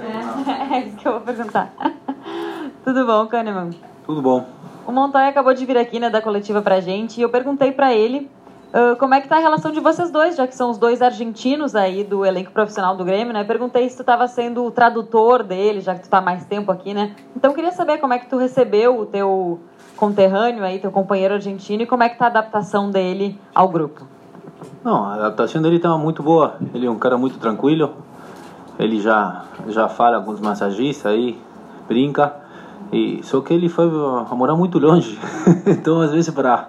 É, é isso que eu vou perguntar. Tudo bom, Kahneman? Tudo bom. O Montoya acabou de vir aqui, né, da coletiva pra gente, e eu perguntei para ele uh, como é que tá a relação de vocês dois, já que são os dois argentinos aí do elenco profissional do Grêmio, né? Perguntei se tu estava sendo o tradutor dele, já que tu tá mais tempo aqui, né? Então eu queria saber como é que tu recebeu o teu conterrâneo aí, teu companheiro argentino, e como é que tá a adaptação dele ao grupo. Não, a adaptação dele estava muito boa. Ele é um cara muito tranquilo. Ele já já fala com os massagistas aí, brinca. E só que ele foi morar muito longe, então às vezes para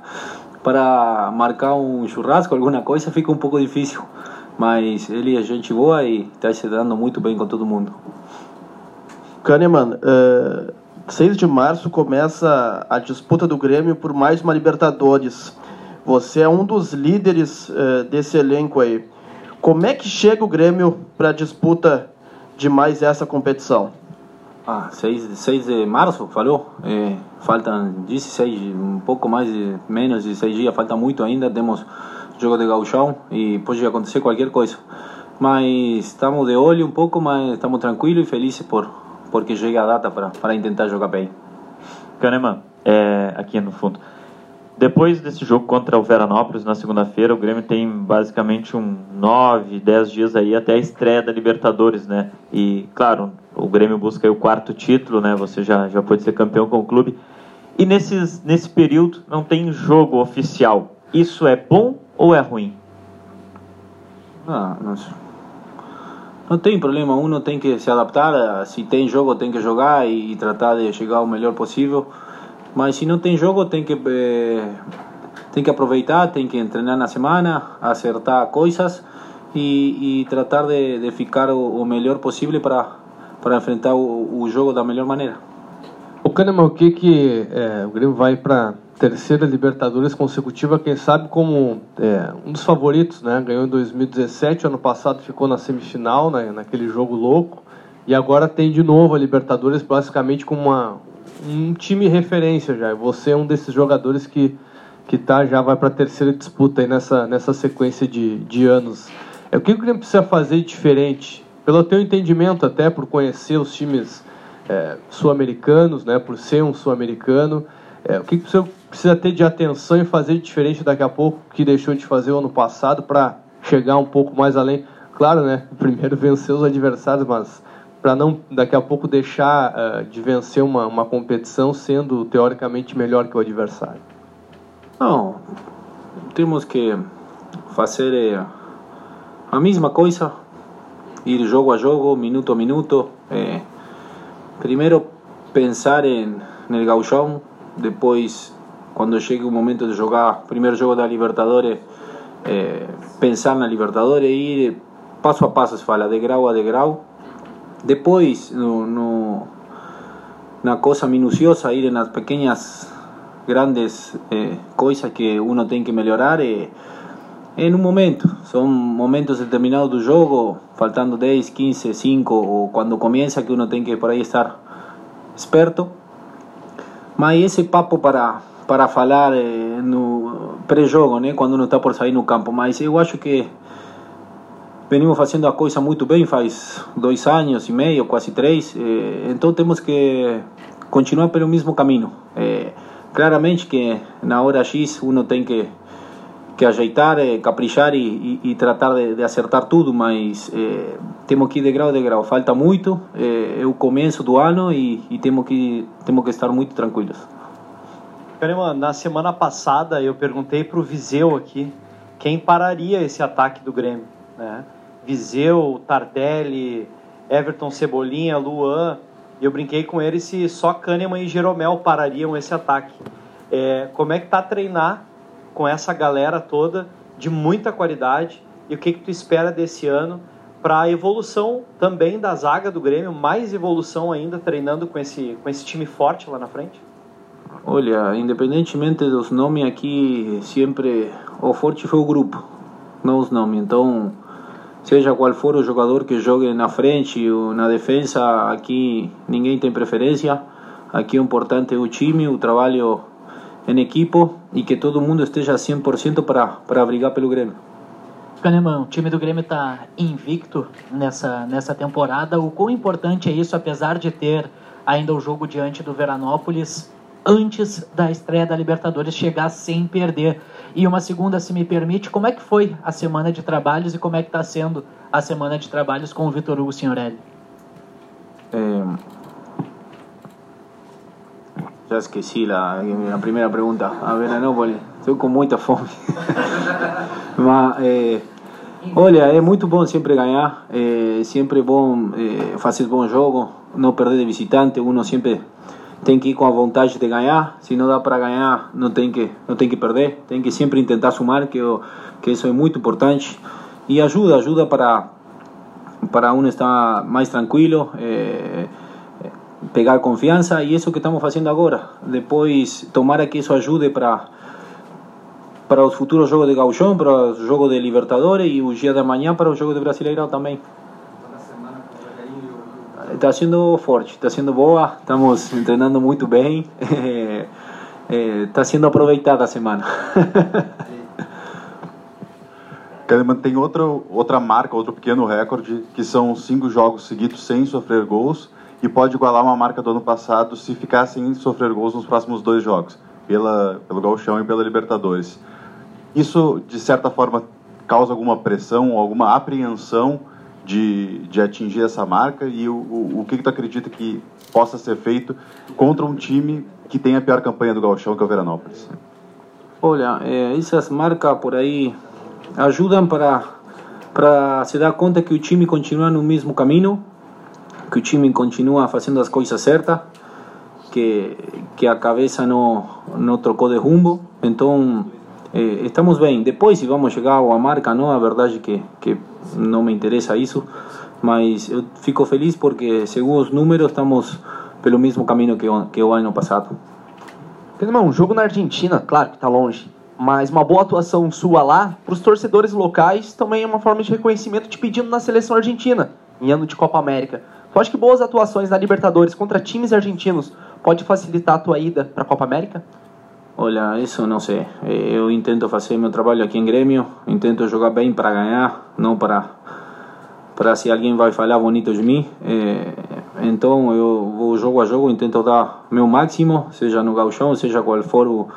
para marcar um churrasco, alguma coisa, fica um pouco difícil. Mas ele é gente boa e está se dando muito bem com todo mundo. Kahneman, uh, 6 de março começa a disputa do Grêmio por mais uma Libertadores. Você é um dos líderes uh, desse elenco aí. Como é que chega o Grêmio para a disputa de mais essa competição? Ah, 6, 6 de março, falou? É, faltam 16, um pouco mais, menos de 6 dias, falta muito ainda. Temos jogo de gauchão e pode acontecer qualquer coisa. Mas estamos de olho um pouco, mas estamos tranquilos e felizes por porque chega a data para, para tentar jogar bem. Kahneman, é, aqui no fundo. Depois desse jogo contra o Veranópolis na segunda-feira, o Grêmio tem basicamente um 9, 10 dias aí até a estreia da Libertadores, né? E, claro, o Grêmio busca o quarto título, né? Você já, já pode ser campeão com o clube. E nesses, nesse período não tem jogo oficial. Isso é bom ou é ruim? Ah, não, não tem problema. Um tem que se adaptar. Se tem jogo, tem que jogar e, e tratar de chegar o melhor possível. Mas se não tem jogo, tem que eh, tem que aproveitar, tem que treinar na semana, acertar coisas e, e tratar de, de ficar o, o melhor possível para para enfrentar o, o jogo da melhor maneira. O Kahneman, o que que é, o Grêmio vai para terceira Libertadores consecutiva, quem sabe como é, um dos favoritos, né? Ganhou em 2017, ano passado ficou na semifinal, né? naquele jogo louco, e agora tem de novo a Libertadores basicamente com uma, um time referência já. Você é um desses jogadores que que tá já vai para a terceira disputa aí nessa nessa sequência de, de anos. É o que o Grêmio precisa fazer diferente pelo teu entendimento até, por conhecer os times é, sul-americanos, né, por ser um sul-americano, é, o que, que você precisa ter de atenção e fazer diferente daqui a pouco que deixou de fazer o ano passado para chegar um pouco mais além? Claro, né, primeiro vencer os adversários, mas para não daqui a pouco deixar uh, de vencer uma, uma competição sendo teoricamente melhor que o adversário. Não, temos que fazer eh, a mesma coisa ir jogo a jogo, minuto a minuto. Eh, primeiro pensar em el gauchão, depois quando chegue o momento de jogar primeiro jogo da Libertadores, eh, pensar na Libertadores e ir passo a passo, se fala, de grau a degrau. Depois, no, no, na coisa minuciosa, ir nas pequenas, grandes eh, coisas que uno tem que melhorar. Eh, em um momento. São momentos determinados do jogo, faltando 10, 15, 5 ou quando começa que uno tem que por aí estar esperto. Mas esse papo para para falar eh, no pré-jogo, né, quando está por sair no campo. Mas eu acho que venimos fazendo a coisa muito bem faz dois anos e meio, quase três. Eh, então temos que continuar pelo mesmo caminho. Eh, claramente que na hora X uno tem que que ajeitar, eh, caprichar e, e, e tratar de, de, acertar tudo, mas eh, temos que ir de grau a grau. Falta muito, eh, é o começo do ano e, e temos, que, temos que estar muito tranquilos. Na semana passada eu perguntei para o Viseu aqui quem pararia esse ataque do Grêmio. Né? Viseu, Tardelli, Everton Cebolinha, Luan. E eu brinquei com ele se só Kahneman e Jeromel parariam esse ataque. É, como é que tá treinar com essa galera toda de muita qualidade e o que, que tu espera desse ano para a evolução também da zaga do Grêmio, mais evolução ainda treinando com esse, com esse time forte lá na frente? Olha, independentemente dos nomes aqui, sempre o forte foi o grupo, não os nomes. Então, seja qual for o jogador que jogue na frente ou na defesa, aqui ninguém tem preferência. Aqui o importante é o time, o trabalho em equipo e que todo mundo esteja 100% para, para brigar pelo Grêmio. Kahneman, o time do Grêmio está invicto nessa, nessa temporada. O quão importante é isso, apesar de ter ainda o jogo diante do Veranópolis, antes da estreia da Libertadores chegar sem perder? E uma segunda, se me permite, como é que foi a semana de trabalhos e como é que está sendo a semana de trabalhos com o Vitor Hugo Signorelli? Eh, ya esqueci la, la primera pregunta. A Veranópolis. Estoy com muita fome. Mas, eh, olha, é muito bom sempre ganhar. É sempre bom é, fazer bom jogo, não perder de visitante. Uno sempre tem que ir com a vontade de ganhar. Se não dá para ganhar, não tem que não tem que perder. Tem que sempre tentar sumar, que eu, que isso é muito importante. E ajuda, ajuda para para uno estar mais tranquilo. É, pegar confiança e isso que estamos fazendo agora. Depois, tomara que isso ajude para para os futuros jogos de Gauchão, para os jogos de Libertadores e o dia da manhã para os jogos de Brasileirão também. Está sendo forte, está sendo boa, estamos treinando muito bem, está sendo aproveitada a semana. Kahneman tem outra, outra marca, outro pequeno recorde, que são cinco jogos seguidos sem sofrer gols e pode igualar uma marca do ano passado se ficar sem sofrer gols nos próximos dois jogos, pela, pelo Gauchão e pela Libertadores. Isso, de certa forma, causa alguma pressão, alguma apreensão de, de atingir essa marca? E o, o, o que, que tu acredita que possa ser feito contra um time que tem a pior campanha do Gauchão, que é o Veranópolis? Olha, eh, essas marcas por aí ajudam para, para se dar conta que o time continua no mesmo caminho, que o time continua fazendo as coisas certas, que, que a cabeça não, não trocou de rumo. Então, eh, estamos bem. Depois, se vamos chegar a marca, não, a verdade que, que não me interessa isso, mas eu fico feliz porque, segundo os números, estamos pelo mesmo caminho que que o ano passado. Irmão, um jogo na Argentina, claro que está longe, mas uma boa atuação sua lá, para os torcedores locais, também é uma forma de reconhecimento te pedindo na seleção argentina, em ano de Copa América. Tu acha que boas atuações na Libertadores contra times argentinos pode facilitar a tua ida para a Copa América? Olha, isso não sei. Eu tento fazer meu trabalho aqui em Grêmio, tento jogar bem para ganhar, não para para se alguém vai falar bonito de mim. É, então eu vou jogo a jogo, tento dar meu máximo, seja no gauchão, seja qual for o,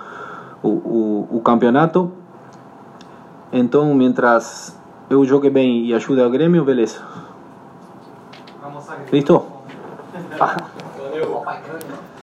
o, o, o campeonato. Então, mientras eu jogue bem e ajude o Grêmio, beleza. Listo?